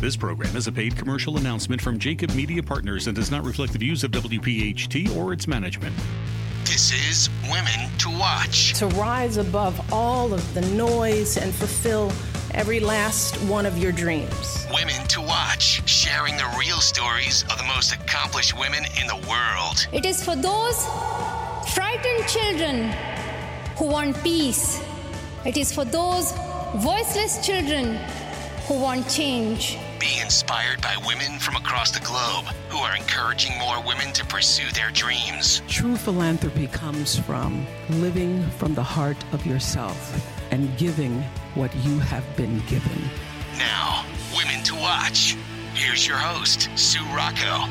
This program is a paid commercial announcement from Jacob Media Partners and does not reflect the views of WPHT or its management. This is Women to Watch. To rise above all of the noise and fulfill every last one of your dreams. Women to Watch, sharing the real stories of the most accomplished women in the world. It is for those frightened children who want peace. It is for those voiceless children who want change. Be inspired by women from across the globe who are encouraging more women to pursue their dreams. True philanthropy comes from living from the heart of yourself and giving what you have been given. Now, Women to Watch. Here's your host, Sue Rocco.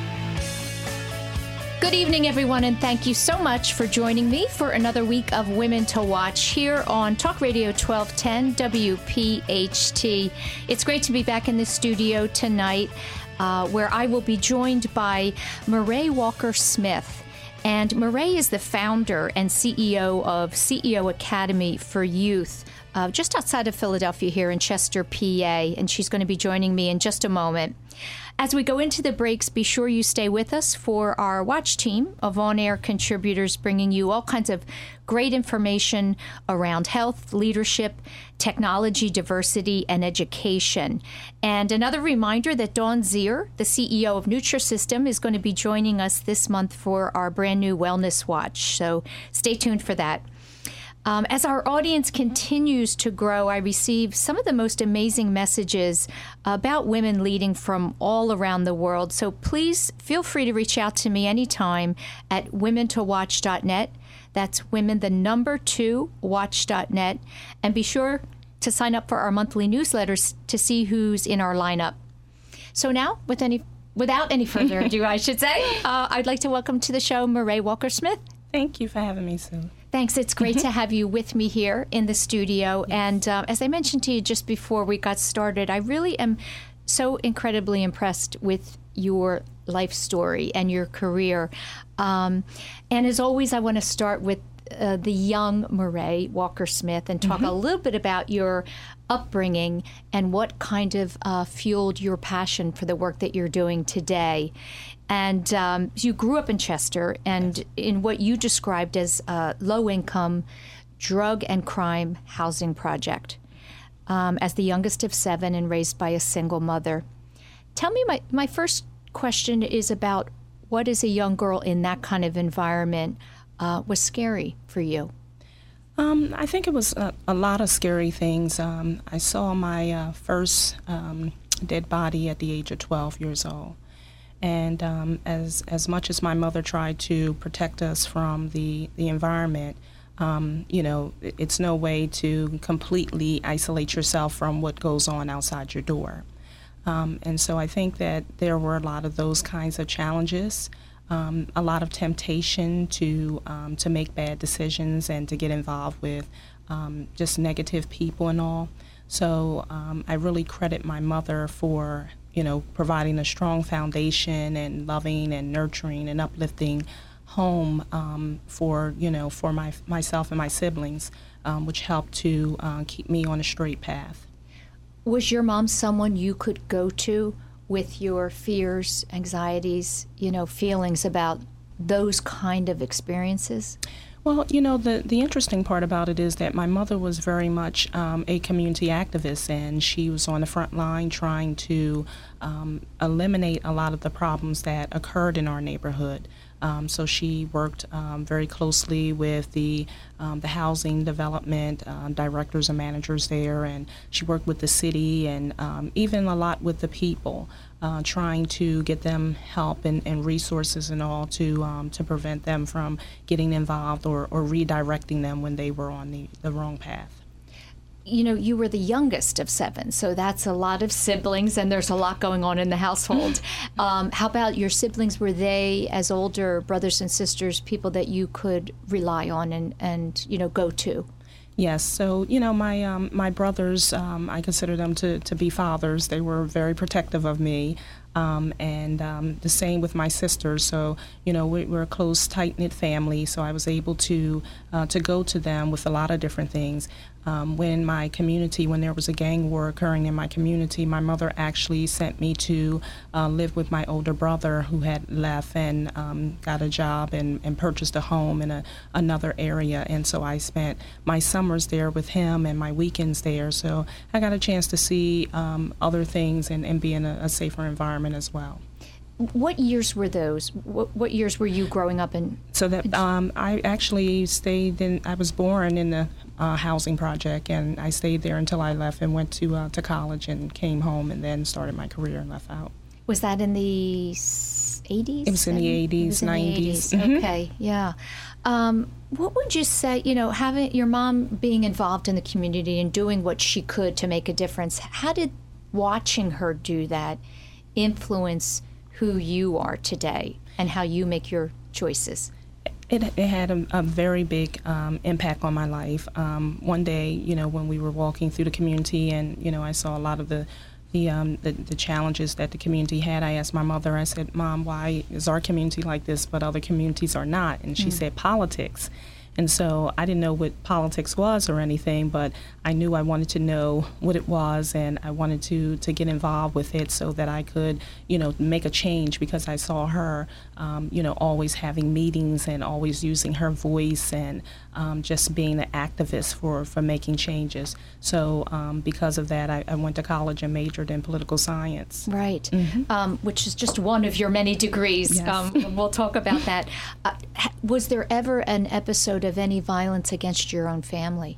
Good evening, everyone, and thank you so much for joining me for another week of Women to Watch here on Talk Radio 1210 WPHT. It's great to be back in the studio tonight, uh, where I will be joined by Murray Walker Smith. And Murray is the founder and CEO of CEO Academy for Youth. Uh, just outside of Philadelphia, here in Chester, PA, and she's going to be joining me in just a moment. As we go into the breaks, be sure you stay with us for our watch team of on air contributors bringing you all kinds of great information around health, leadership, technology, diversity, and education. And another reminder that Dawn Zier, the CEO of Nutrisystem, is going to be joining us this month for our brand new Wellness Watch. So stay tuned for that. Um, as our audience continues to grow, I receive some of the most amazing messages about women leading from all around the world. So please feel free to reach out to me anytime at womentowatch.net. That's women, the number two, watch.net. And be sure to sign up for our monthly newsletters to see who's in our lineup. So now, with any without any further ado, I should say, uh, I'd like to welcome to the show Murray Walker Smith. Thank you for having me, Sue. Thanks. It's great to have you with me here in the studio. And uh, as I mentioned to you just before we got started, I really am so incredibly impressed with your life story and your career. Um, and as always, I want to start with uh, the young Murray Walker Smith and talk mm-hmm. a little bit about your upbringing and what kind of uh, fueled your passion for the work that you're doing today. And um, you grew up in Chester and in what you described as a low income drug and crime housing project um, as the youngest of seven and raised by a single mother. Tell me, my, my first question is about what is a young girl in that kind of environment uh, was scary for you? Um, I think it was a, a, lot of scary things. Um, I saw my uh, first um, dead body at the age of 12 years old. And um, as, as much as my mother tried to protect us from the, the environment, um, you know, it's no way to completely isolate yourself from what goes on outside your door. Um, and so I think that there were a lot of those kinds of challenges um, a lot of temptation to um, to make bad decisions and to get involved with um, just negative people and all. So um, I really credit my mother for you know providing a strong foundation and loving and nurturing and uplifting home um, for you know for my myself and my siblings, um, which helped to uh, keep me on a straight path. Was your mom someone you could go to? with your fears, anxieties, you know, feelings about those kind of experiences? Well, you know, the, the interesting part about it is that my mother was very much um, a community activist, and she was on the front line trying to um, eliminate a lot of the problems that occurred in our neighborhood. Um, so she worked um, very closely with the um, the housing development um, directors and managers there, and she worked with the city and um, even a lot with the people, uh, trying to get them help and, and resources and all to um, to prevent them from getting involved or, or redirecting them when they were on the, the wrong path you know, you were the youngest of seven, so that's a lot of siblings, and there's a lot going on in the household. um, how about your siblings? Were they, as older brothers and sisters, people that you could rely on and, and you know, go to? Yes. So you know, my um, my brothers, um, I consider them to, to be fathers. They were very protective of me, um, and um, the same with my sisters. So you know, we, are a close, tight knit family. So I was able to uh, to go to them with a lot of different things um, when my community, when there was a gang war occurring in my community, my mother actually sent me to uh, live with my older brother who had left and um, got a job and, and purchased a home in a, another area. And so I spent my summers there with him and my weekends there. So I got a chance to see um, other things and, and be in a, a safer environment as well. What years were those? What, what years were you growing up in? So that um, I actually stayed in. I was born in the uh, housing project, and I stayed there until I left and went to uh, to college and came home and then started my career and left out. Was that in the 80s? It was in the 80s, 90s. Mm-hmm. Okay, yeah. Um, what would you say, you know, having your mom being involved in the community and doing what she could to make a difference, how did watching her do that influence who you are today and how you make your choices? It, it had a, a very big um, impact on my life. Um, one day, you know, when we were walking through the community, and you know, I saw a lot of the the, um, the, the challenges that the community had. I asked my mother. I said, "Mom, why is our community like this, but other communities are not?" And she mm. said, "Politics." And so I didn't know what politics was or anything, but I knew I wanted to know what it was and I wanted to, to get involved with it so that I could, you know, make a change because I saw her, um, you know, always having meetings and always using her voice and um, just being an activist for, for making changes. So um, because of that, I, I, went to college and majored in political science. Right, mm-hmm. Um, which is just one of your many degrees. Yes. Um, we'll talk about that. Uh, was there ever an episode of any violence against your own family?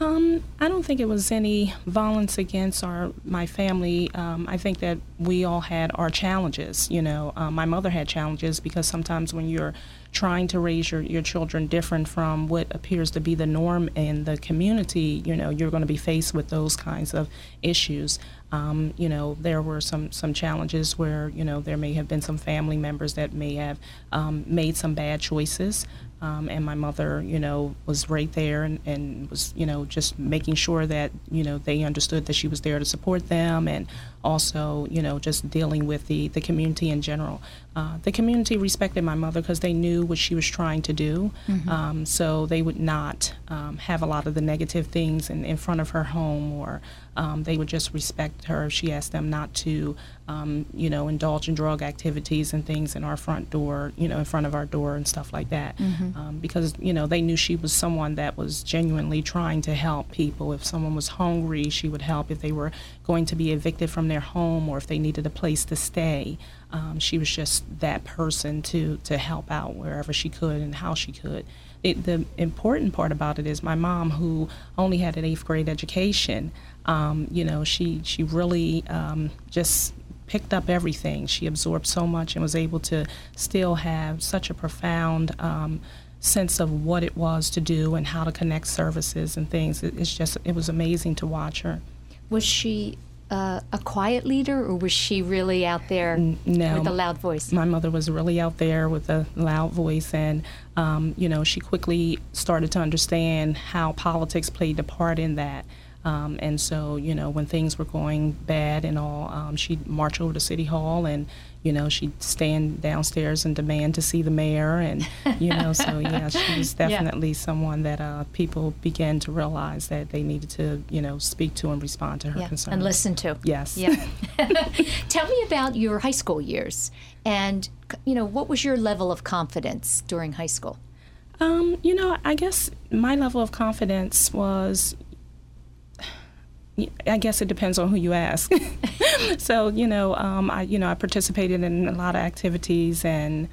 Um, I don't think it was any violence against our my family. Um, I think that we all had our challenges. You know, um, my mother had challenges because sometimes when you're trying to raise your, your children different from what appears to be the norm in the community, you know, you're going to be faced with those kinds of issues. Um, you know, there were some some challenges where you know there may have been some family members that may have um, made some bad choices. Um, and my mother, you know, was right there and, and was, you know, just making sure that, you know, they understood that she was there to support them and also, you know, just dealing with the, the community in general. Uh, the community respected my mother because they knew what she was trying to do. Mm-hmm. Um, so they would not um, have a lot of the negative things in, in front of her home or um, they would just respect her if she asked them not to, um, you know, indulge in drug activities and things in our front door, you know, in front of our door and stuff like that. Mm-hmm. Um, because, you know, they knew she was someone that was genuinely trying to help people. If someone was hungry, she would help. If they were going to be evicted from their home or if they needed a place to stay, um, she was just that person to, to help out wherever she could and how she could. It, the important part about it is my mom, who only had an eighth grade education, um, you know, she she really um, just picked up everything. She absorbed so much and was able to still have such a profound um, sense of what it was to do and how to connect services and things. It, it's just it was amazing to watch her. Was she uh, a quiet leader, or was she really out there no, with a loud voice? My mother was really out there with a loud voice, and um, you know, she quickly started to understand how politics played a part in that. Um, and so, you know, when things were going bad and all, um, she'd march over to City Hall and, you know, she'd stand downstairs and demand to see the mayor. And, you know, so yeah, she was definitely yeah. someone that uh, people began to realize that they needed to, you know, speak to and respond to her yeah. concerns. And listen to. Yes. Yeah. Tell me about your high school years and, you know, what was your level of confidence during high school? Um, you know, I guess my level of confidence was. I guess it depends on who you ask. so you know, um, I you know I participated in a lot of activities and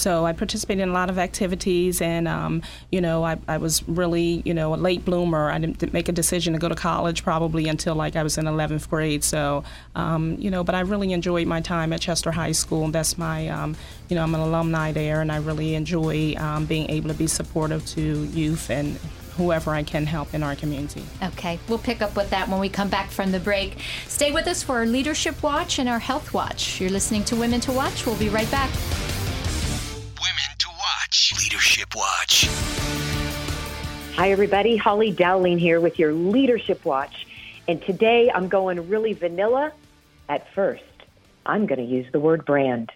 so I participated in a lot of activities, and um, you know, I, I, was really, you know, a late bloomer. I didn't make a decision to go to college probably until like I was in 11th grade. So, um, you know, but I really enjoyed my time at Chester High School. and That's my, um, you know, I'm an alumni there, and I really enjoy um, being able to be supportive to youth and whoever I can help in our community. Okay, we'll pick up with that when we come back from the break. Stay with us for our Leadership Watch and our Health Watch. You're listening to Women to Watch. We'll be right back. Women to Watch, Leadership Watch. Hi, everybody. Holly Dowling here with your Leadership Watch. And today I'm going really vanilla at first. I'm going to use the word brand.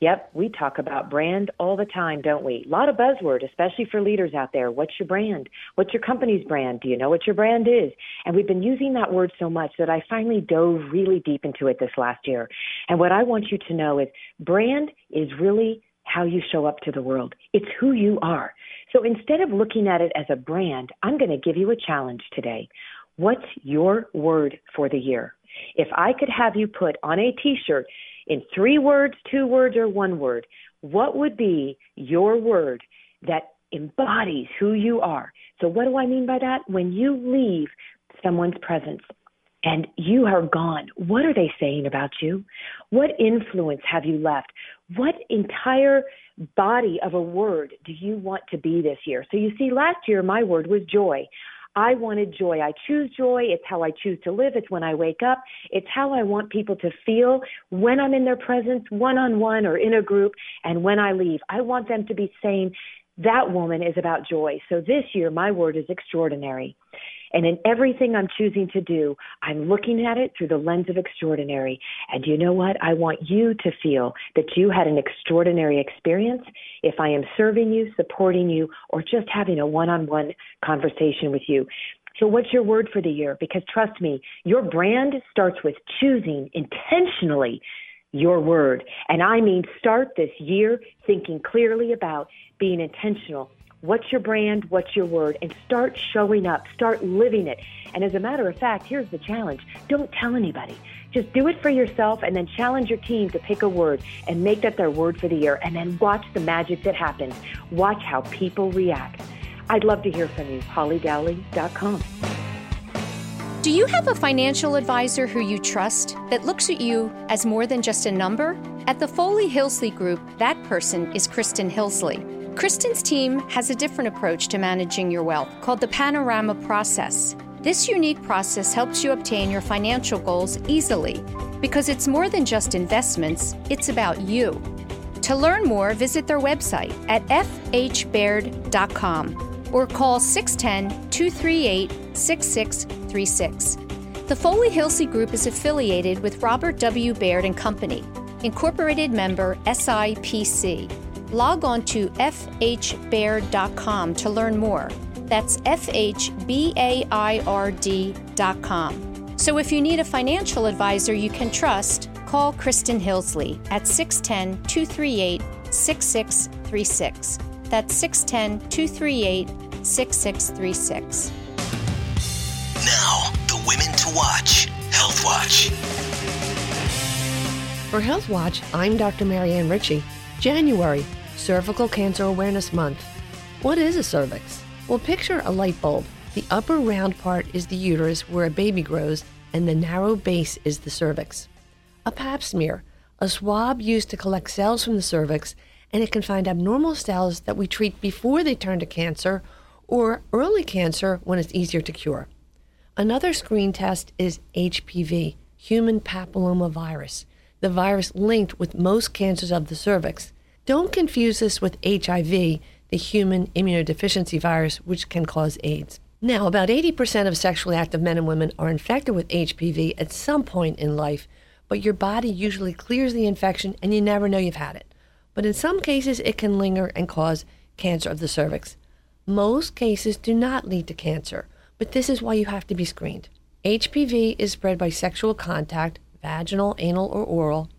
Yep, we talk about brand all the time, don't we? A lot of buzzword, especially for leaders out there. What's your brand? What's your company's brand? Do you know what your brand is? And we've been using that word so much that I finally dove really deep into it this last year. And what I want you to know is brand is really how you show up to the world. It's who you are. So instead of looking at it as a brand, I'm going to give you a challenge today. What's your word for the year? If I could have you put on a t shirt in three words, two words, or one word, what would be your word that embodies who you are? So, what do I mean by that? When you leave someone's presence, and you are gone. What are they saying about you? What influence have you left? What entire body of a word do you want to be this year? So you see, last year my word was joy. I wanted joy. I choose joy. It's how I choose to live. It's when I wake up. It's how I want people to feel when I'm in their presence, one on one or in a group, and when I leave. I want them to be saying, that woman is about joy. So this year, my word is extraordinary. And in everything I'm choosing to do, I'm looking at it through the lens of extraordinary. And you know what? I want you to feel that you had an extraordinary experience if I am serving you, supporting you, or just having a one on one conversation with you. So, what's your word for the year? Because trust me, your brand starts with choosing intentionally your word. And I mean, start this year thinking clearly about being intentional What's your brand? What's your word? And start showing up, start living it. And as a matter of fact, here's the challenge don't tell anybody. Just do it for yourself and then challenge your team to pick a word and make that their word for the year. And then watch the magic that happens. Watch how people react. I'd love to hear from you. HollyDowling.com. Do you have a financial advisor who you trust that looks at you as more than just a number? At the Foley Hillsley Group, that person is Kristen Hillsley. Kristen's team has a different approach to managing your wealth called the Panorama Process. This unique process helps you obtain your financial goals easily because it's more than just investments, it's about you. To learn more, visit their website at fhbaird.com or call 610 238 6636. The Foley Hillsley Group is affiliated with Robert W. Baird and Company, incorporated member SIPC log on to fhbaird.com to learn more. That's fhbaird.com. So if you need a financial advisor you can trust, call Kristen Hillsley at 610 238 6636. That's 610 238 6636. Now, the Women to Watch Health Watch. For Health Watch, I'm Dr. Marianne Ritchie. January Cervical Cancer Awareness Month. What is a cervix? Well, picture a light bulb. The upper round part is the uterus where a baby grows, and the narrow base is the cervix. A pap smear, a swab used to collect cells from the cervix, and it can find abnormal cells that we treat before they turn to cancer or early cancer when it's easier to cure. Another screen test is HPV, human papillomavirus, the virus linked with most cancers of the cervix. Don't confuse this with HIV, the human immunodeficiency virus, which can cause AIDS. Now, about 80% of sexually active men and women are infected with HPV at some point in life, but your body usually clears the infection and you never know you've had it. But in some cases, it can linger and cause cancer of the cervix. Most cases do not lead to cancer, but this is why you have to be screened. HPV is spread by sexual contact, vaginal, anal, or oral,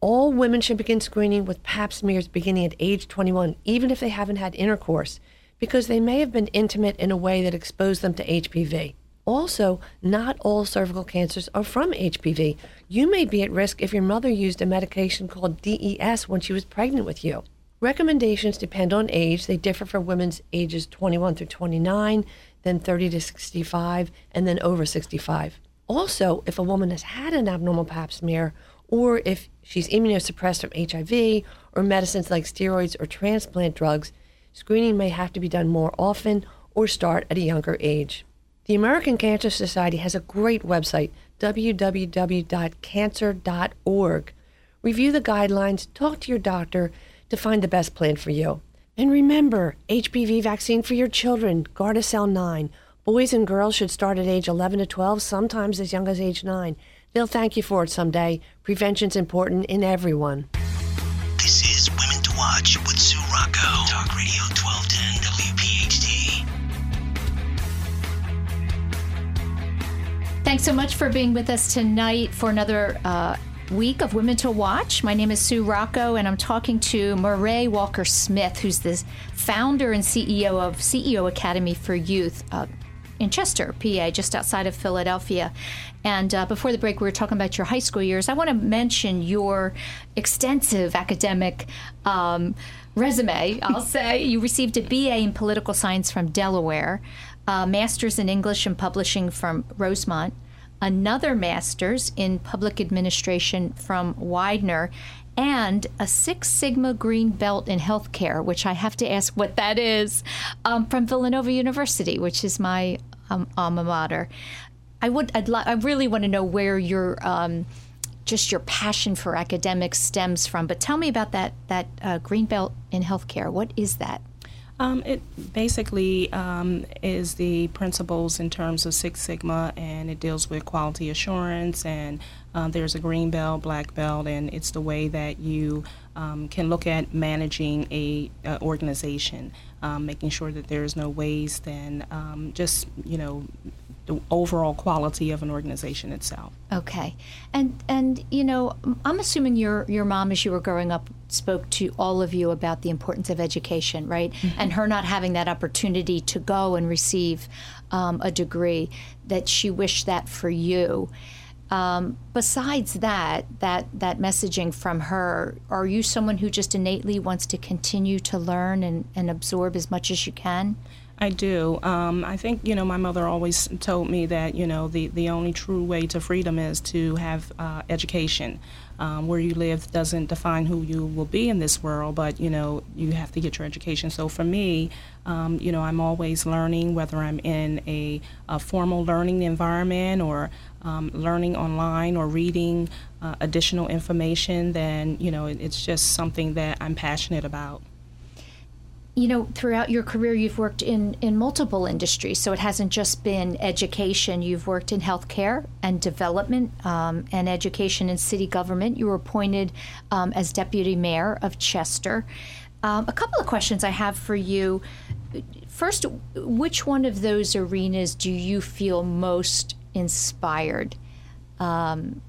all women should begin screening with pap smears beginning at age 21, even if they haven't had intercourse, because they may have been intimate in a way that exposed them to HPV. Also, not all cervical cancers are from HPV. You may be at risk if your mother used a medication called DES when she was pregnant with you. Recommendations depend on age. They differ for women's ages 21 through 29, then 30 to 65, and then over 65. Also, if a woman has had an abnormal pap smear, or if she's immunosuppressed from HIV or medicines like steroids or transplant drugs, screening may have to be done more often or start at a younger age. The American Cancer Society has a great website, www.cancer.org. Review the guidelines, talk to your doctor to find the best plan for you. And remember, HPV vaccine for your children, Gardasil 9. Boys and girls should start at age 11 to 12, sometimes as young as age 9. They'll thank you for it someday. Prevention's important in everyone. This is Women to Watch with Sue Rocco. Talk Radio 1210 WPHT. Thanks so much for being with us tonight for another uh, week of Women to Watch. My name is Sue Rocco, and I'm talking to Marae Walker Smith, who's the founder and CEO of CEO Academy for Youth. Uh, in Chester, PA, just outside of Philadelphia. And uh, before the break, we were talking about your high school years. I want to mention your extensive academic um, resume. I'll say you received a BA in political science from Delaware, a master's in English and publishing from Rosemont, another master's in public administration from Widener, and a Six Sigma Green Belt in Healthcare, which I have to ask what that is, um, from Villanova University, which is my um, alma mater. I would, I'd I really want to know where your um, just your passion for academics stems from. But tell me about that that uh, Green Belt in Healthcare. What is that? Um, it basically um, is the principles in terms of Six Sigma, and it deals with quality assurance. And uh, there's a green belt, black belt, and it's the way that you um, can look at managing a, a organization, um, making sure that there's no waste, and um, just you know the overall quality of an organization itself. Okay, and and you know, I'm assuming your your mom, as you were growing up, spoke to all of you about the importance of education, right? Mm-hmm. And her not having that opportunity to go and receive um, a degree, that she wished that for you. Um, besides that, that that messaging from her, are you someone who just innately wants to continue to learn and, and absorb as much as you can? I do. Um, I think, you know, my mother always told me that, you know, the, the only true way to freedom is to have uh, education. Um, where you live doesn't define who you will be in this world, but, you know, you have to get your education. So for me, um, you know, I'm always learning, whether I'm in a, a formal learning environment or um, learning online or reading uh, additional information, then, you know, it, it's just something that I'm passionate about you know, throughout your career, you've worked in, in multiple industries. So it hasn't just been education. You've worked in healthcare and development um, and education in city government. You were appointed um, as deputy mayor of Chester. Um, a couple of questions I have for you. First, which one of those arenas do you feel most inspired? Um,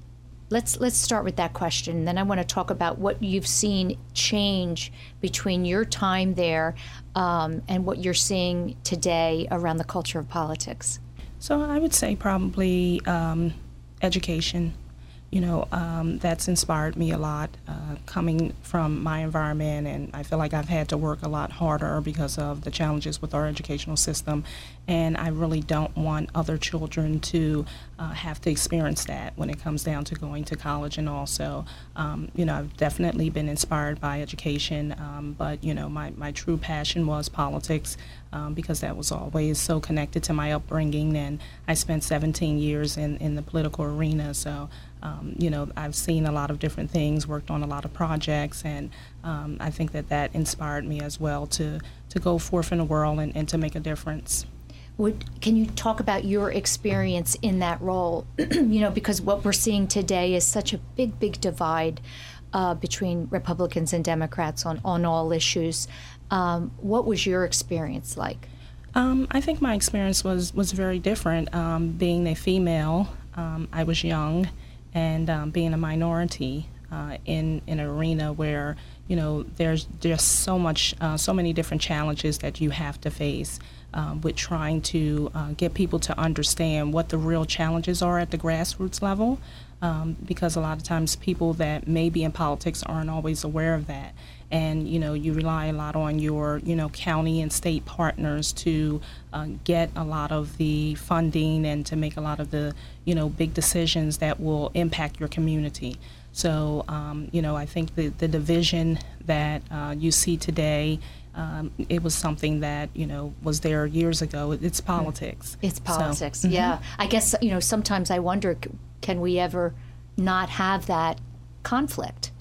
let's let's start with that question. Then I want to talk about what you've seen change between your time there um, and what you're seeing today around the culture of politics. So I would say probably um, education you know, um, that's inspired me a lot uh, coming from my environment. And I feel like I've had to work a lot harder because of the challenges with our educational system. And I really don't want other children to uh, have to experience that when it comes down to going to college. And also, um, you know, I've definitely been inspired by education. Um, but, you know, my, my true passion was politics um, because that was always so connected to my upbringing. And I spent 17 years in, in the political arena. So, um, you know, I've seen a lot of different things, worked on a lot of projects, and um, I think that that inspired me as well to, to go forth in the world and, and to make a difference. Would, can you talk about your experience in that role? you know, because what we're seeing today is such a big, big divide uh, between Republicans and Democrats on, on all issues. Um, what was your experience like? Um, I think my experience was, was very different. Um, being a female, um, I was young and um, being a minority, uh, in, in an arena where you know there's just so much, uh, so many different challenges that you have to face. Um, with trying to uh, get people to understand what the real challenges are at the grassroots level, um, because a lot of times people that may be in politics aren't always aware of that and you know you rely a lot on your you know county and state partners to uh, get a lot of the funding and to make a lot of the you know big decisions that will impact your community. So um, you know I think the the division that uh, you see today. Um, it was something that you know was there years ago. It's politics. It's politics. So, mm-hmm. Yeah, I guess you know sometimes I wonder, can we ever not have that conflict?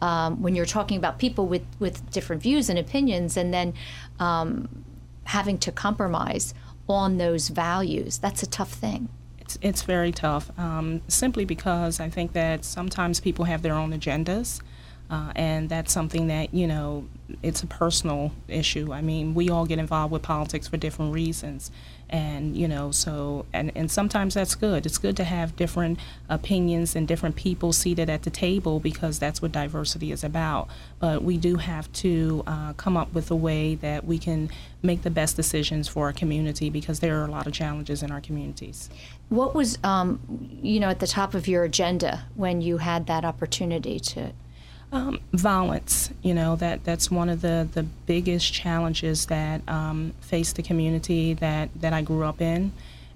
Um, when you're talking about people with, with different views and opinions, and then um, having to compromise on those values. That's a tough thing. It's, it's very tough, um, simply because I think that sometimes people have their own agendas. Uh, and that's something that you know it's a personal issue. I mean we all get involved with politics for different reasons. And you know so and, and sometimes that's good. It's good to have different opinions and different people seated at the table because that's what diversity is about. But we do have to uh, come up with a way that we can make the best decisions for our community because there are a lot of challenges in our communities. What was um, you know at the top of your agenda when you had that opportunity to um, violence, you know, that, that's one of the, the biggest challenges that um, face the community that, that I grew up in.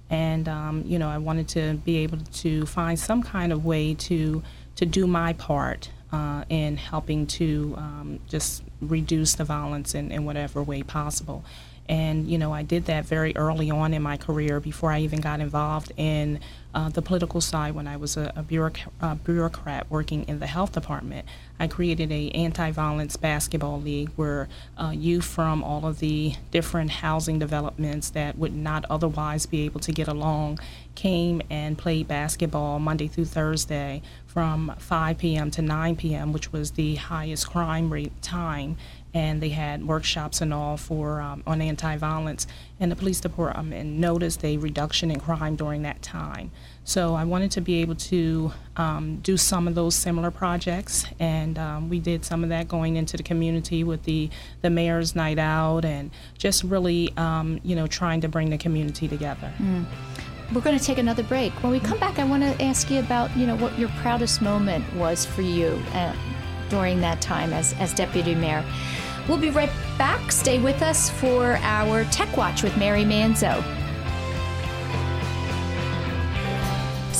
And, um, you know, I wanted to be able to find some kind of way to, to do my part uh, in helping to um, just reduce the violence in, in whatever way possible. And, you know, I did that very early on in my career before I even got involved in uh, the political side when I was a, a, bureauc- a, bureaucrat working in the health department. I created a anti-violence basketball league where uh, youth from all of the different housing developments that would not otherwise be able to get along came and played basketball Monday through Thursday from 5 p.m. to 9 p.m., which was the highest crime rate time and they had workshops and all for um, on anti-violence. And the police department noticed a reduction in crime during that time. So I wanted to be able to um, do some of those similar projects, and um, we did some of that going into the community with the the mayor's night out, and just really, um, you know, trying to bring the community together. Mm. We're going to take another break. When we come back, I want to ask you about, you know, what your proudest moment was for you uh, during that time as, as deputy mayor. We'll be right back. Stay with us for our Tech Watch with Mary Manzo.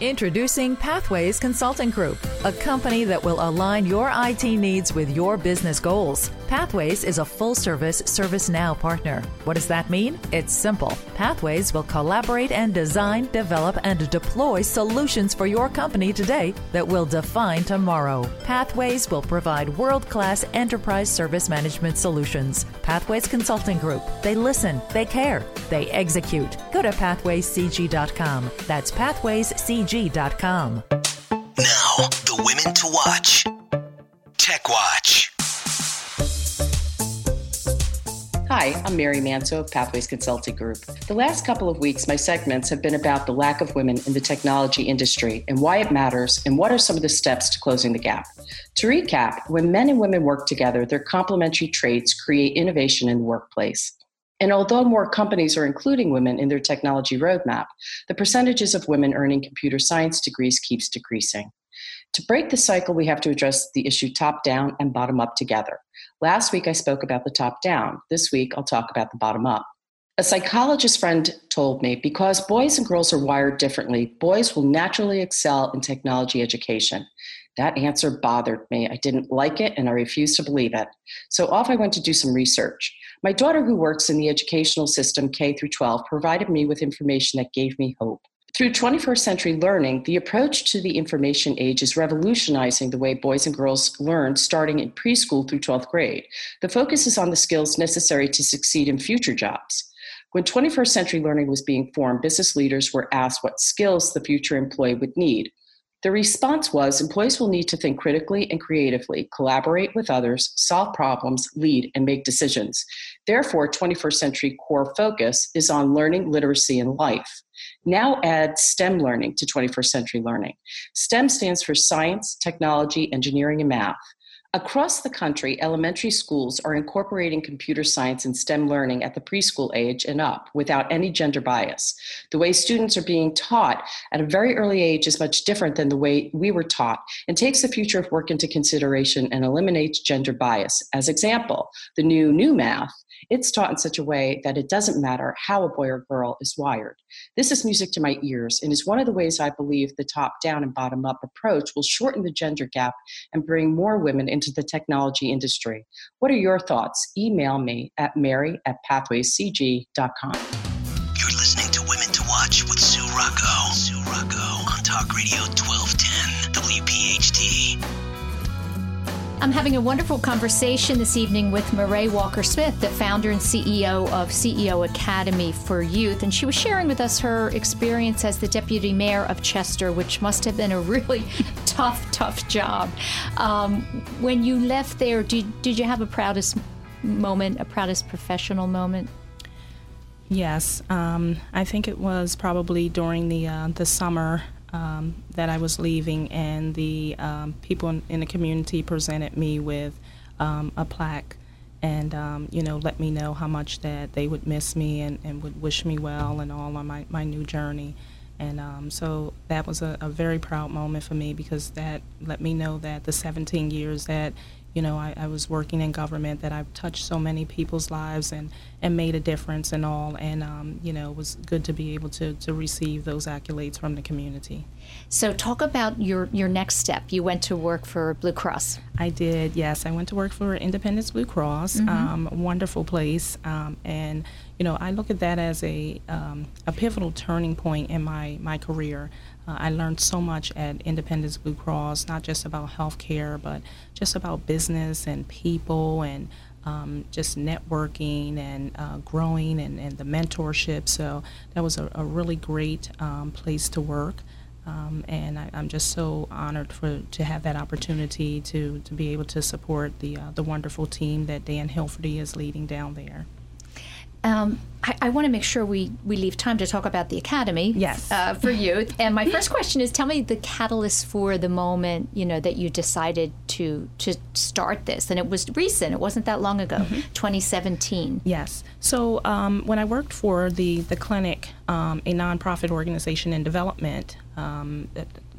Introducing Pathways Consulting Group, a company that will align your IT needs with your business goals. Pathways is a full service ServiceNow partner. What does that mean? It's simple. Pathways will collaborate and design, develop, and deploy solutions for your company today that will define tomorrow. Pathways will provide world class enterprise service management solutions. Pathways Consulting Group. They listen, they care, they execute. Go to pathwayscg.com. That's pathwayscg.com. Now, the women to watch. Tech Watch. Hi, I'm Mary Manzo of Pathways Consulting Group. The last couple of weeks, my segments have been about the lack of women in the technology industry and why it matters and what are some of the steps to closing the gap. To recap, when men and women work together, their complementary traits create innovation in the workplace. And although more companies are including women in their technology roadmap, the percentages of women earning computer science degrees keeps decreasing. To break the cycle, we have to address the issue top down and bottom up together. Last week, I spoke about the top down. This week, I'll talk about the bottom up. A psychologist friend told me because boys and girls are wired differently, boys will naturally excel in technology education. That answer bothered me. I didn't like it and I refused to believe it. So off I went to do some research. My daughter, who works in the educational system K through 12, provided me with information that gave me hope. Through 21st century learning, the approach to the information age is revolutionizing the way boys and girls learn starting in preschool through 12th grade. The focus is on the skills necessary to succeed in future jobs. When 21st century learning was being formed, business leaders were asked what skills the future employee would need. The response was employees will need to think critically and creatively, collaborate with others, solve problems, lead, and make decisions. Therefore, 21st century core focus is on learning, literacy, and life. Now add STEM learning to 21st century learning. STEM stands for science, technology, engineering, and math. Across the country, elementary schools are incorporating computer science and STEM learning at the preschool age and up without any gender bias. The way students are being taught at a very early age is much different than the way we were taught and takes the future of work into consideration and eliminates gender bias. As example, the new new math it's taught in such a way that it doesn't matter how a boy or girl is wired. This is music to my ears and is one of the ways I believe the top down and bottom up approach will shorten the gender gap and bring more women into the technology industry. What are your thoughts? Email me at mary at pathwayscg.com. I'm having a wonderful conversation this evening with Marae Walker Smith, the founder and CEO of CEO Academy for Youth. And she was sharing with us her experience as the deputy mayor of Chester, which must have been a really tough, tough job. Um, when you left there, did, did you have a proudest moment, a proudest professional moment? Yes, um, I think it was probably during the uh, the summer um, that I was leaving, and the um, people in, in, the community presented me with um, a plaque and, um, you know, let me know how much that they would miss me and, and would wish me well and all on my, my new journey. And um, so that was a, a, very proud moment for me because that let me know that the 17 years that you know, I, I, was working in government, that I've touched so many people's lives and, and made a difference and all. And, um, you know, it was good to be able to, to receive those accolades from the community. So, talk about your, your next step. You went to work for Blue Cross. I did, yes. I went to work for Independence Blue Cross, mm-hmm. um, wonderful place. Um, and, you know, I look at that as a, um, a pivotal turning point in my, my career. Uh, I learned so much at Independence Blue Cross, not just about healthcare, but just about business and people and um, just networking and uh, growing and, and, the mentorship. So that was a, a really great um, place to work. Um, and I, am just so honored for to have that opportunity to, to be able to support the uh, the wonderful team that Dan Hilferty is leading down there. Um, I, I want to make sure we, we leave time to talk about the academy. Yes. Uh, for youth. and my first question is: Tell me the catalyst for the moment you know that you decided to to start this, and it was recent. It wasn't that long ago, mm-hmm. 2017. Yes. So um, when I worked for the the clinic, um, a nonprofit organization in development. Um,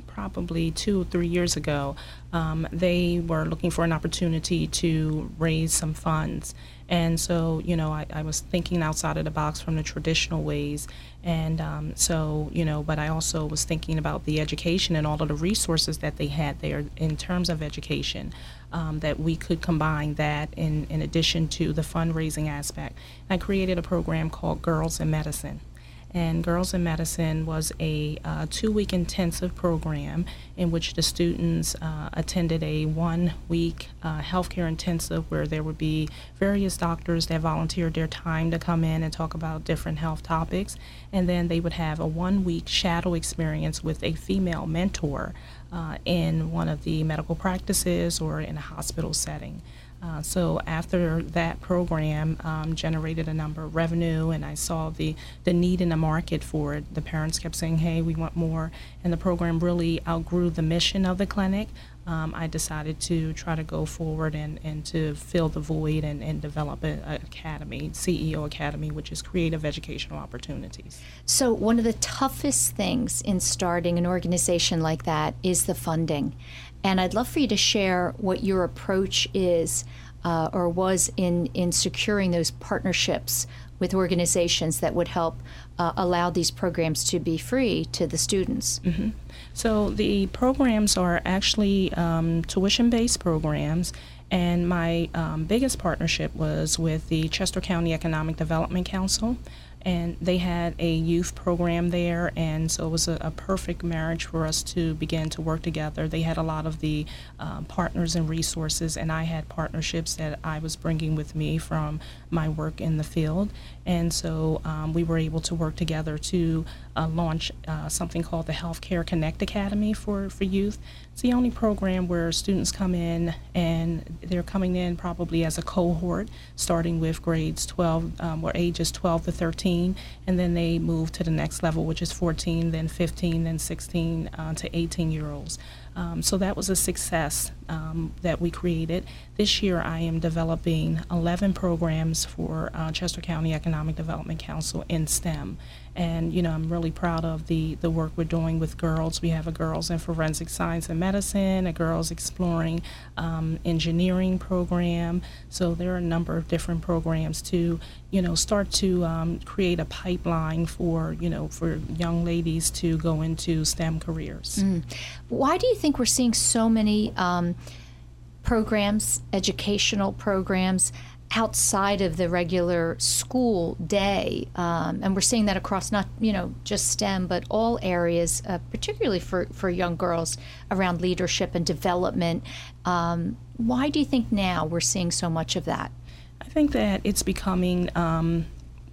probably two or three years ago, um, they were looking for an opportunity to raise some funds. And so, you know, I, I was thinking outside of the box from the traditional ways. And um, so, you know, but I also was thinking about the education and all of the resources that they had there in terms of education, um, that we could combine that in, in addition to the fundraising aspect. I created a program called Girls in Medicine and Girls in Medicine was a uh, two week intensive program in which the students uh, attended a one week uh, healthcare intensive where there would be various doctors that volunteered their time to come in and talk about different health topics. And then they would have a one week shadow experience with a female mentor uh, in one of the medical practices or in a hospital setting. Uh, so after that program um, generated a number of revenue and I saw the, the need in the market for it, the parents kept saying, hey, we want more. And the program really outgrew the mission of the clinic. Um, I decided to try to go forward and, and to fill the void and, and develop an academy, CEO Academy, which is creative educational opportunities. So, one of the toughest things in starting an organization like that is the funding. And I'd love for you to share what your approach is uh, or was in, in securing those partnerships with organizations that would help uh, allow these programs to be free to the students. Mm-hmm. So the programs are actually um, tuition-based programs. And my um, biggest partnership was with the Chester County Economic Development Council and they had a youth program there, and so it was a, a, perfect marriage for us to begin to work together. They had a lot of the um, partners and resources, and I had partnerships that I was bringing with me from my work in the field, and so um, we were able to work together to uh, launch uh, something called the Healthcare Connect Academy for, for youth. It's the only program where students come in and they're coming in probably as a cohort, starting with grades 12 um, or ages 12 to 13, and then they move to the next level, which is 14, then 15, then 16 uh, to 18 year olds. Um, so that was a success um, that we created. This year, I am developing 11 programs for uh, Chester County Economic Development Council in STEM. And you know, I'm really proud of the the work we're doing with girls. We have a girls in forensic science and medicine, a girls exploring um, engineering program. So there are a number of different programs to you know start to um, create a pipeline for you know for young ladies to go into STEM careers. Mm. Why do you think we're seeing so many um, programs, educational programs? Outside of the regular school day. Um, and we're seeing that across not, you know, just STEM, but all areas, uh, particularly for, for young girls around leadership and development. Um, why do you think now we're seeing so much of that? I think that it's becoming um,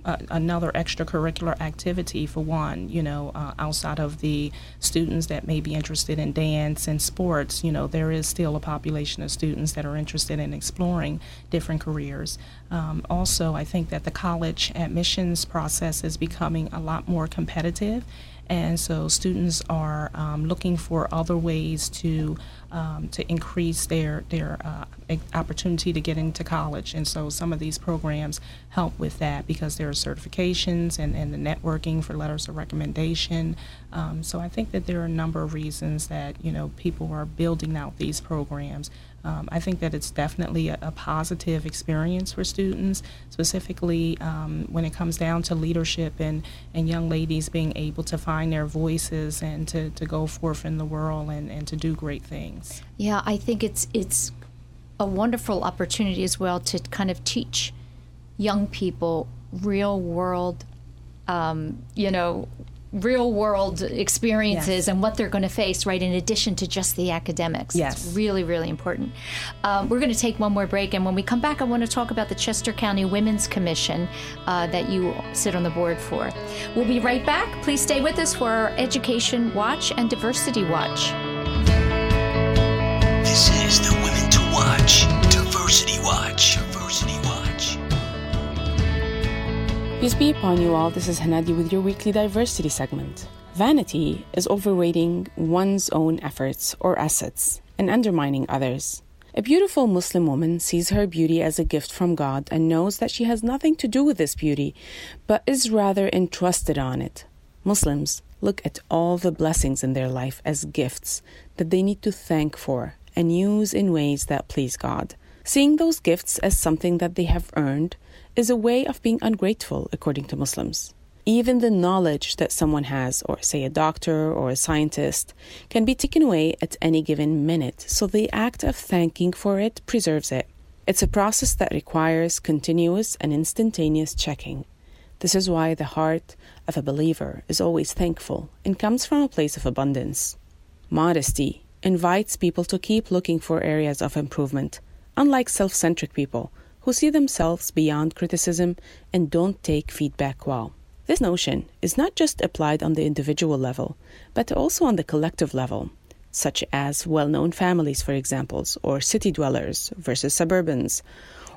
another extracurricular activity for one, you know, uh, outside of the students that may be interested in dance and sports, you know, there is still a population of students that are interested in exploring different careers. Um, also, I think that the college admissions process is becoming a lot more competitive and so students are um, looking for other ways to um, to increase their their uh, opportunity to get into college. And so some of these programs help with that because there are certifications and, and the networking for letters of recommendation. Um, so I think that there are a number of reasons that you know people are building out these programs. Um, I think that it's definitely a, a, positive experience for students, specifically um, when it comes down to leadership and, and young ladies being able to find their voices and to, to go forth in the world and, and to do great things. Yeah, I think it's it's a wonderful opportunity as well to kind of teach young people real world, um, you know, real world experiences yes. and what they're going to face, right, in addition to just the academics. Yes. It's really, really important. Um, we're going to take one more break, and when we come back, I want to talk about the Chester County Women's Commission uh, that you sit on the board for. We'll be right back. Please stay with us for our Education Watch and Diversity Watch. Peace be upon you all. This is Hanadi with your weekly diversity segment. Vanity is overrating one's own efforts or assets and undermining others. A beautiful Muslim woman sees her beauty as a gift from God and knows that she has nothing to do with this beauty, but is rather entrusted on it. Muslims look at all the blessings in their life as gifts that they need to thank for and use in ways that please God. Seeing those gifts as something that they have earned is a way of being ungrateful, according to Muslims. Even the knowledge that someone has, or say a doctor or a scientist, can be taken away at any given minute, so the act of thanking for it preserves it. It's a process that requires continuous and instantaneous checking. This is why the heart of a believer is always thankful and comes from a place of abundance. Modesty invites people to keep looking for areas of improvement, unlike self centric people who see themselves beyond criticism and don't take feedback well. This notion is not just applied on the individual level, but also on the collective level, such as well known families, for example, or city dwellers versus suburbans,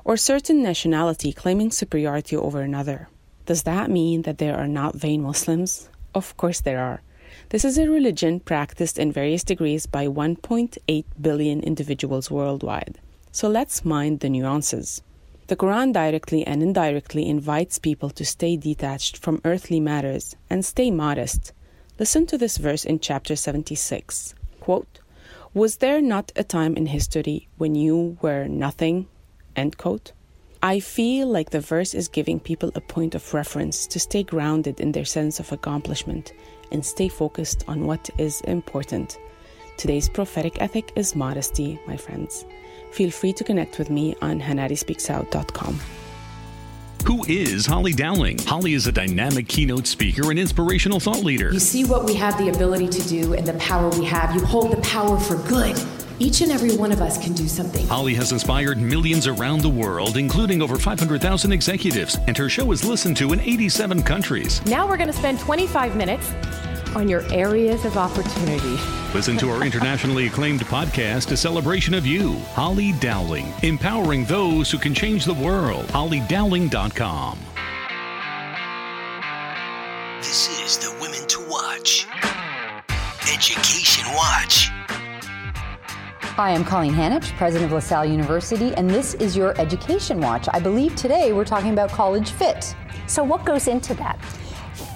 or certain nationality claiming superiority over another. Does that mean that there are not vain Muslims? Of course there are. This is a religion practiced in various degrees by 1.8 billion individuals worldwide. So let's mind the nuances. The Quran directly and indirectly invites people to stay detached from earthly matters and stay modest. Listen to this verse in chapter 76. Quote, Was there not a time in history when you were nothing? End quote. I feel like the verse is giving people a point of reference to stay grounded in their sense of accomplishment and stay focused on what is important. Today's prophetic ethic is modesty, my friends. Feel free to connect with me on hanadispeaksout.com. Who is Holly Dowling? Holly is a dynamic keynote speaker and inspirational thought leader. You see what we have the ability to do and the power we have. You hold the power for good. Each and every one of us can do something. Holly has inspired millions around the world, including over 500,000 executives, and her show is listened to in 87 countries. Now we're going to spend 25 minutes on your areas of opportunity. Listen to our internationally acclaimed podcast, A Celebration of You, Holly Dowling, empowering those who can change the world. HollyDowling.com. This is the Women to Watch. Education Watch. Hi, I'm Colleen Hanycz, president of LaSalle University, and this is your Education Watch. I believe today we're talking about college fit. So, what goes into that?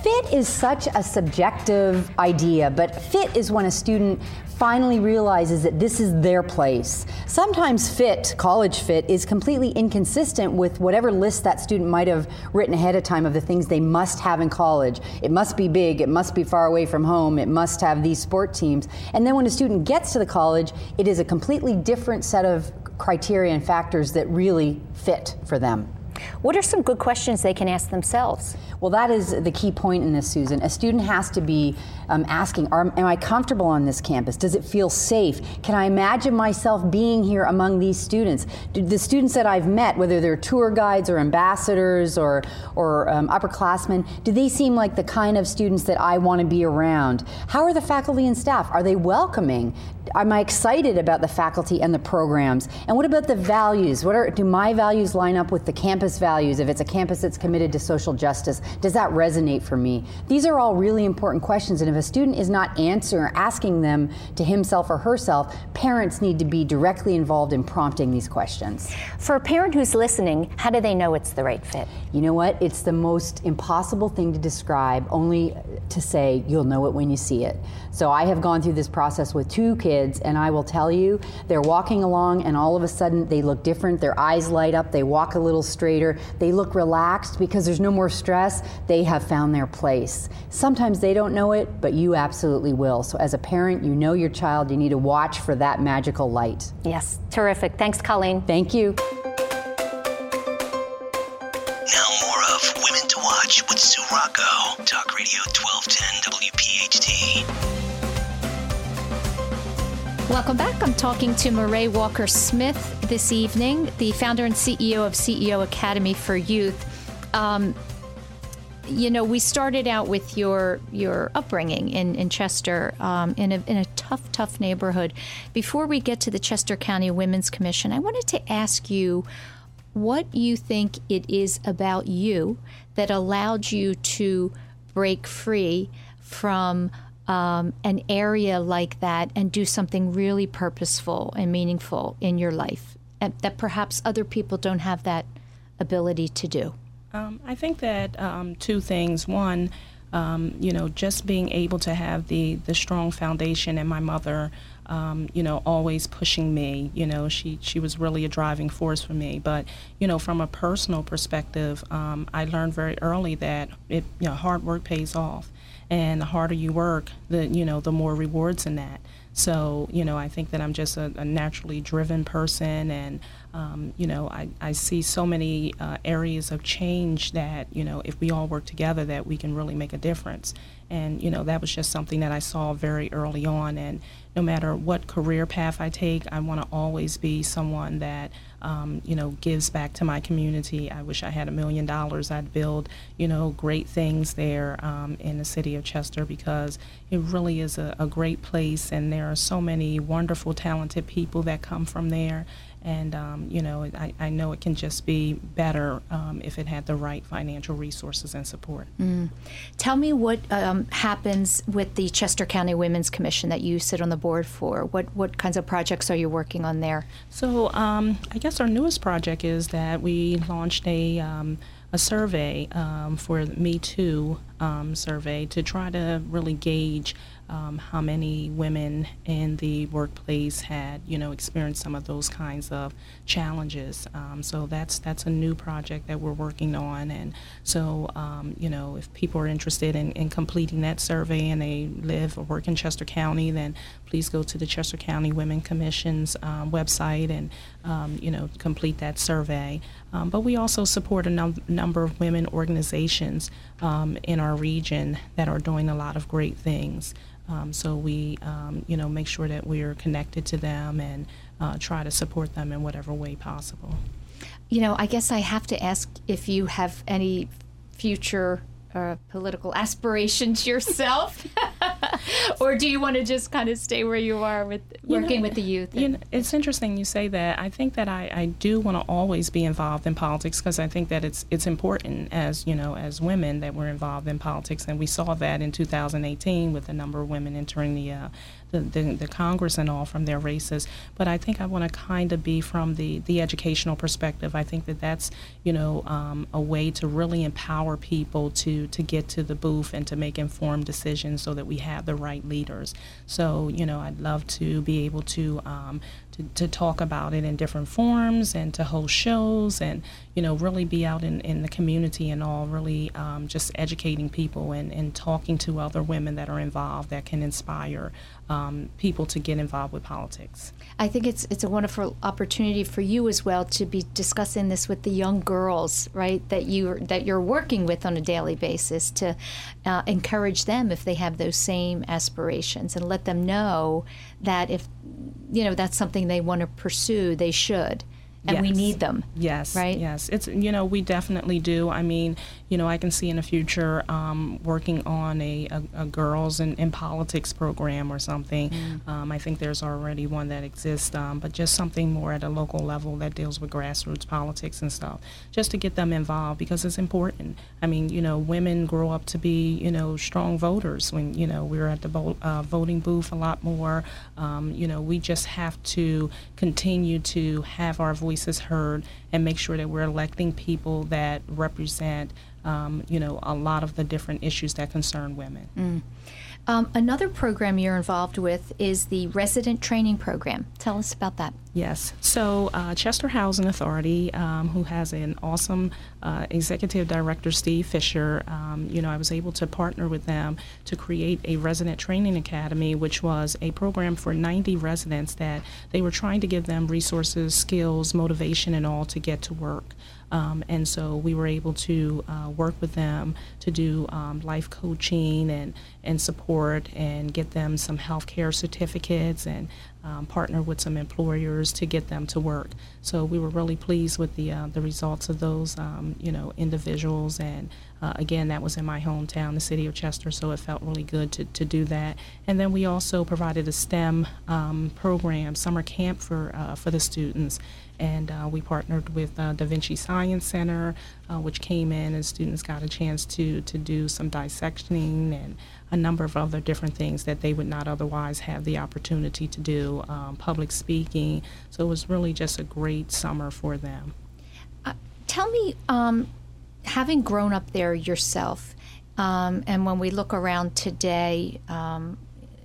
Fit is such a subjective idea, but fit is when a student finally realizes that this is their place. Sometimes fit, college fit, is completely inconsistent with whatever list that student might have written ahead of time of the things they must have in college. It must be big, it must be far away from home, it must have these sport teams. And then when a student gets to the college, it is a completely different set of criteria and factors that really fit for them. What are some good questions they can ask themselves? Well, that is the key point in this, Susan. A student has to be um, asking, Am I comfortable on this campus? Does it feel safe? Can I imagine myself being here among these students? Do the students that I've met, whether they're tour guides or ambassadors or, or um, upperclassmen, do they seem like the kind of students that I want to be around? How are the faculty and staff? Are they welcoming? Am I excited about the faculty and the programs? And what about the values? What are do my values line up with the campus values? If it's a campus that's committed to social justice, does that resonate for me? These are all really important questions, and if a student is not answering, asking them to himself or herself, parents need to be directly involved in prompting these questions. For a parent who's listening, how do they know it's the right fit? You know what? It's the most impossible thing to describe, only to say you'll know it when you see it. So I have gone through this process with two kids, and I will tell you, they're walking along, and all of a sudden they look different. Their eyes light up, they walk a little straighter, they look relaxed because there's no more stress. They have found their place. Sometimes they don't know it, but you absolutely will. So as a parent, you know your child, you need to watch for that magical light. Yes, terrific. Thanks, Colleen. Thank you. Now more of Women to Watch with Sue Rocco. Talk Radio 1210 Welcome back. I'm talking to Murray Walker Smith this evening, the founder and CEO of CEO Academy for Youth. Um, you know, we started out with your your upbringing in in Chester, um, in a in a tough, tough neighborhood. Before we get to the Chester County Women's Commission, I wanted to ask you what you think it is about you that allowed you to break free from um, an area like that and do something really purposeful and meaningful in your life and that perhaps other people don't have that ability to do. Um, I think that um, two things. One, um, you know, just being able to have the the strong foundation, and my mother, um, you know, always pushing me. You know, she she was really a driving force for me. But you know, from a personal perspective, um, I learned very early that it you know hard work pays off, and the harder you work, the you know the more rewards in that. So, you know, I think that I'm just a, a naturally driven person, and, um, you know, I, I see so many uh, areas of change that, you know, if we all work together, that we can really make a difference. And, you know, that was just something that I saw very early on. And no matter what career path I take, I want to always be someone that, um, you know, gives back to my community. I wish I had a million dollars. I'd build, you know, great things there um, in the city of Chester because it really is a, a great place, and there are so many wonderful, talented people that come from there. And um, you know, I, I know it can just be better um, if it had the right financial resources and support. Mm. Tell me what um, happens with the Chester County Women's Commission that you sit on the board for. What what kinds of projects are you working on there? So um, I guess our newest project is that we launched a um, a survey um, for Me Too um, survey to try to really gauge um, how many women in the workplace had, you know, experienced some of those kinds of challenges. Um, so that's that's a new project that we're working on, and so um, you know, if people are interested in, in completing that survey and they live or work in Chester County, then please go to the Chester County Women Commission's um, website and you know complete that survey. Um, but we also support a num- number of women organizations in our region that are doing a lot of great things. Um, so we, um, you know, make sure that we're connected to them and uh, try to support them in whatever way possible. You know, I guess I have to ask if you have any future uh, political aspirations yourself, or do you want to just kind of stay where you are with working you know, with the youth? You know, it's interesting you say that. I think that I, I do want to always be involved in politics because I think that it's it's important as you know as women that we're involved in politics, and we saw that in 2018 with a number of women entering the uh, the, the, the, Congress and all from their races. But I think I want to kind of be from the, the educational perspective. I think that that's, you know, um, a way to really empower people to, to get to the booth and to make informed decisions so that we have the right leaders. So, you know, I'd love to be able to um, to, to talk about it in different forms and to host shows and you know really be out in, in the community and all really um, just educating people and, and talking to other women that are involved that can inspire um, people to get involved with politics. I think it's it's a wonderful opportunity for you as well to be discussing this with the young girls, right? That you that you're working with on a daily basis to uh, encourage them if they have those same aspirations and let them know that if you know that's something they want to pursue, they should and yes. we need them. Yes. Right. Yes. It's you know we definitely do. I mean, you know, I can see in the future um, working on a, a, a girls in, in, politics program or something. Mm. Um, I think there's already one that exists, um, but just something more at a local level that deals with grassroots politics and stuff, just to get them involved because it's important. I mean, you know, women grow up to be you know strong voters. When you know we're at the bo- uh, voting booth a lot more. Um, you know, we just have to continue to have our voices heard and make sure that we're electing people that represent, um, you know, a lot of the different issues that concern women. Mm. Um, another program you're involved with is the resident training program. Tell us about that. Yes. So, uh, Chester Housing Authority, um, who has an awesome uh, executive director, Steve Fisher, um, you know, I was able to partner with them to create a resident training academy, which was a program for 90 residents that they were trying to give them resources, skills, motivation, and all to get to work. Um, and so we were able to uh, work with them to do um, life coaching and, and support and get them some health care certificates and um, partner with some employers to get them to work. So we were really pleased with the uh, the results of those um, you know individuals and uh, again that was in my hometown, the city of Chester. So it felt really good to, to do that. And then we also provided a STEM um, program, summer camp for uh, for the students and uh, we partnered with uh, Da Vinci Science Center, uh, which came in and students got a chance to to do some dissecting and a number of other different things that they would not otherwise have the opportunity to do, um, public speaking. So it was really just a great summer for them. Uh, tell me, um, having grown up there yourself, um, and when we look around today, um,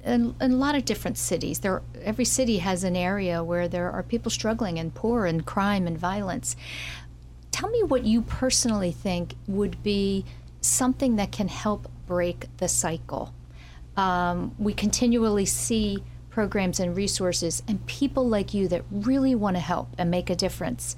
in, in, a lot of different cities. There, every city has an area where there are people struggling and poor and crime and violence. Tell me what you personally think would be something that can help break the cycle. Um, we continually see programs and resources and people like you that really want to help and make a difference.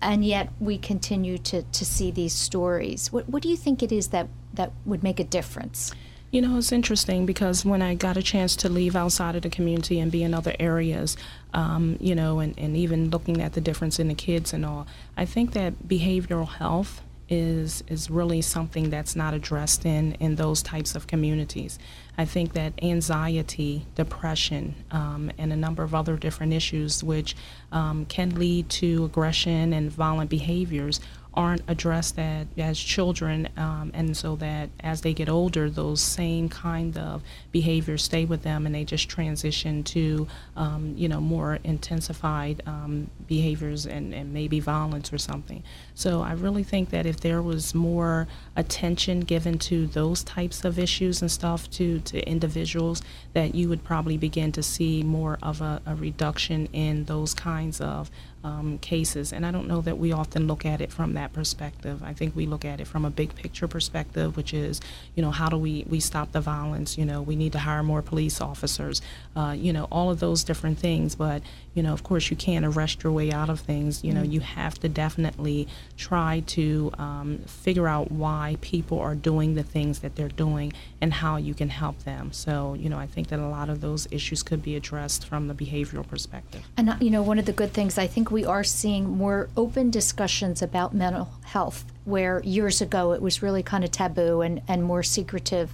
And yet we continue to, to see these stories. What, what do you think it is that, that would make a difference? You know, it's interesting because when I got a chance to leave outside of the community and be in other areas, um, you know, and, and even looking at the difference in the kids and all, I think that behavioral health is is really something that's not addressed in in those types of communities. I think that anxiety, depression, um, and a number of other different issues which um, can lead to aggression and violent behaviors aren't addressed at, as children, um, and so that as they get older, those same kind of behaviors stay with them, and they just transition to, um, you know, more intensified um, behaviors and, and maybe violence or something. So I really think that if there was more attention given to those types of issues and stuff to, to individuals, that you would probably begin to see more of a, a reduction in those kinds of um, cases. And I don't know that we often look at it from that perspective. I think we look at it from a big picture perspective, which is, you know, how do we, we stop the violence? You know, we need to hire more police officers, uh, you know, all of those different things. But, you know, of course, you can't arrest your way out of things. You know, Mm. you have to definitely try to um, figure out why people are doing the things that they're doing and how you can help them. So, you know, I think that a lot of those issues could be addressed from the behavioral perspective. And uh, you know, one of the good things I think we are seeing more open discussions about mental health, where years ago it was really kind of taboo and, and more secretive.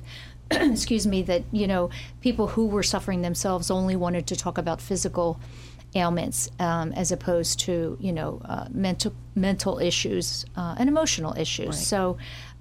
Excuse me, that you know, people who were suffering themselves only wanted to talk about physical ailments um, as opposed to you know uh, mental mental issues uh, and emotional issues. Right. So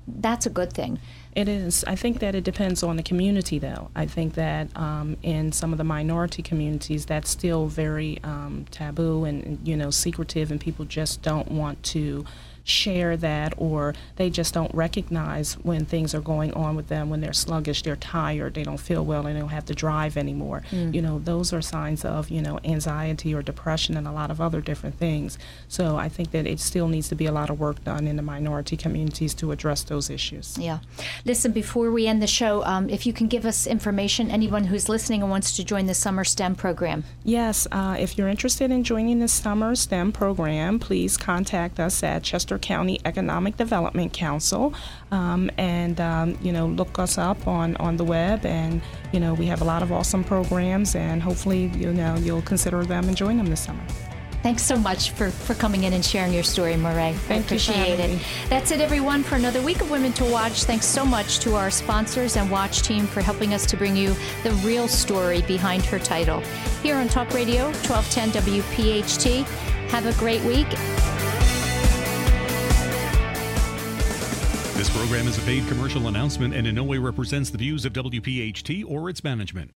that's a good thing. It is. I think that it depends on the community, though. I think that um, in some of the minority communities, that's still very um, taboo and, and, you know, secretive, and people just don't want to share that or they just don't recognize when things are going on with them when they're sluggish they're tired they don't feel well and they don't have to drive anymore Mm. you know those are signs of you know anxiety or depression and a lot of other different things so i think that it still needs to be a lot of work done in the minority communities to address those issues Yeah. Listen, before we end the show, um, if you can give us information, anyone who's listening and wants to join the summer STEM program. Yes, uh, if you're interested in joining the summer STEM program, please contact us at Chester County Economic Development Council, um, and um, you know look us up on on the web, and you know we have a lot of awesome programs, and hopefully you know you'll consider them and join them this summer. Thanks so much for, for coming in and sharing your story, Murray. I Thank you for appreciate it. me. That's it, everyone, for another week of Women to Watch. Thanks so much to our sponsors and Watch team for helping us to bring you the real story behind her title. Here on Talk Radio, 1210 WPHT. Have a great week. This program is a paid commercial announcement and in no way represents the views of WPHT or its management.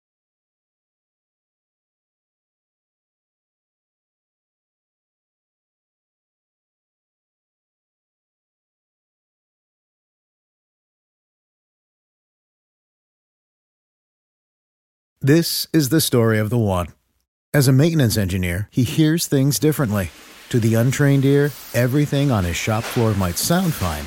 This is the story of the one. As a maintenance engineer, he hears things differently. To the untrained ear, everything on his shop floor might sound fine,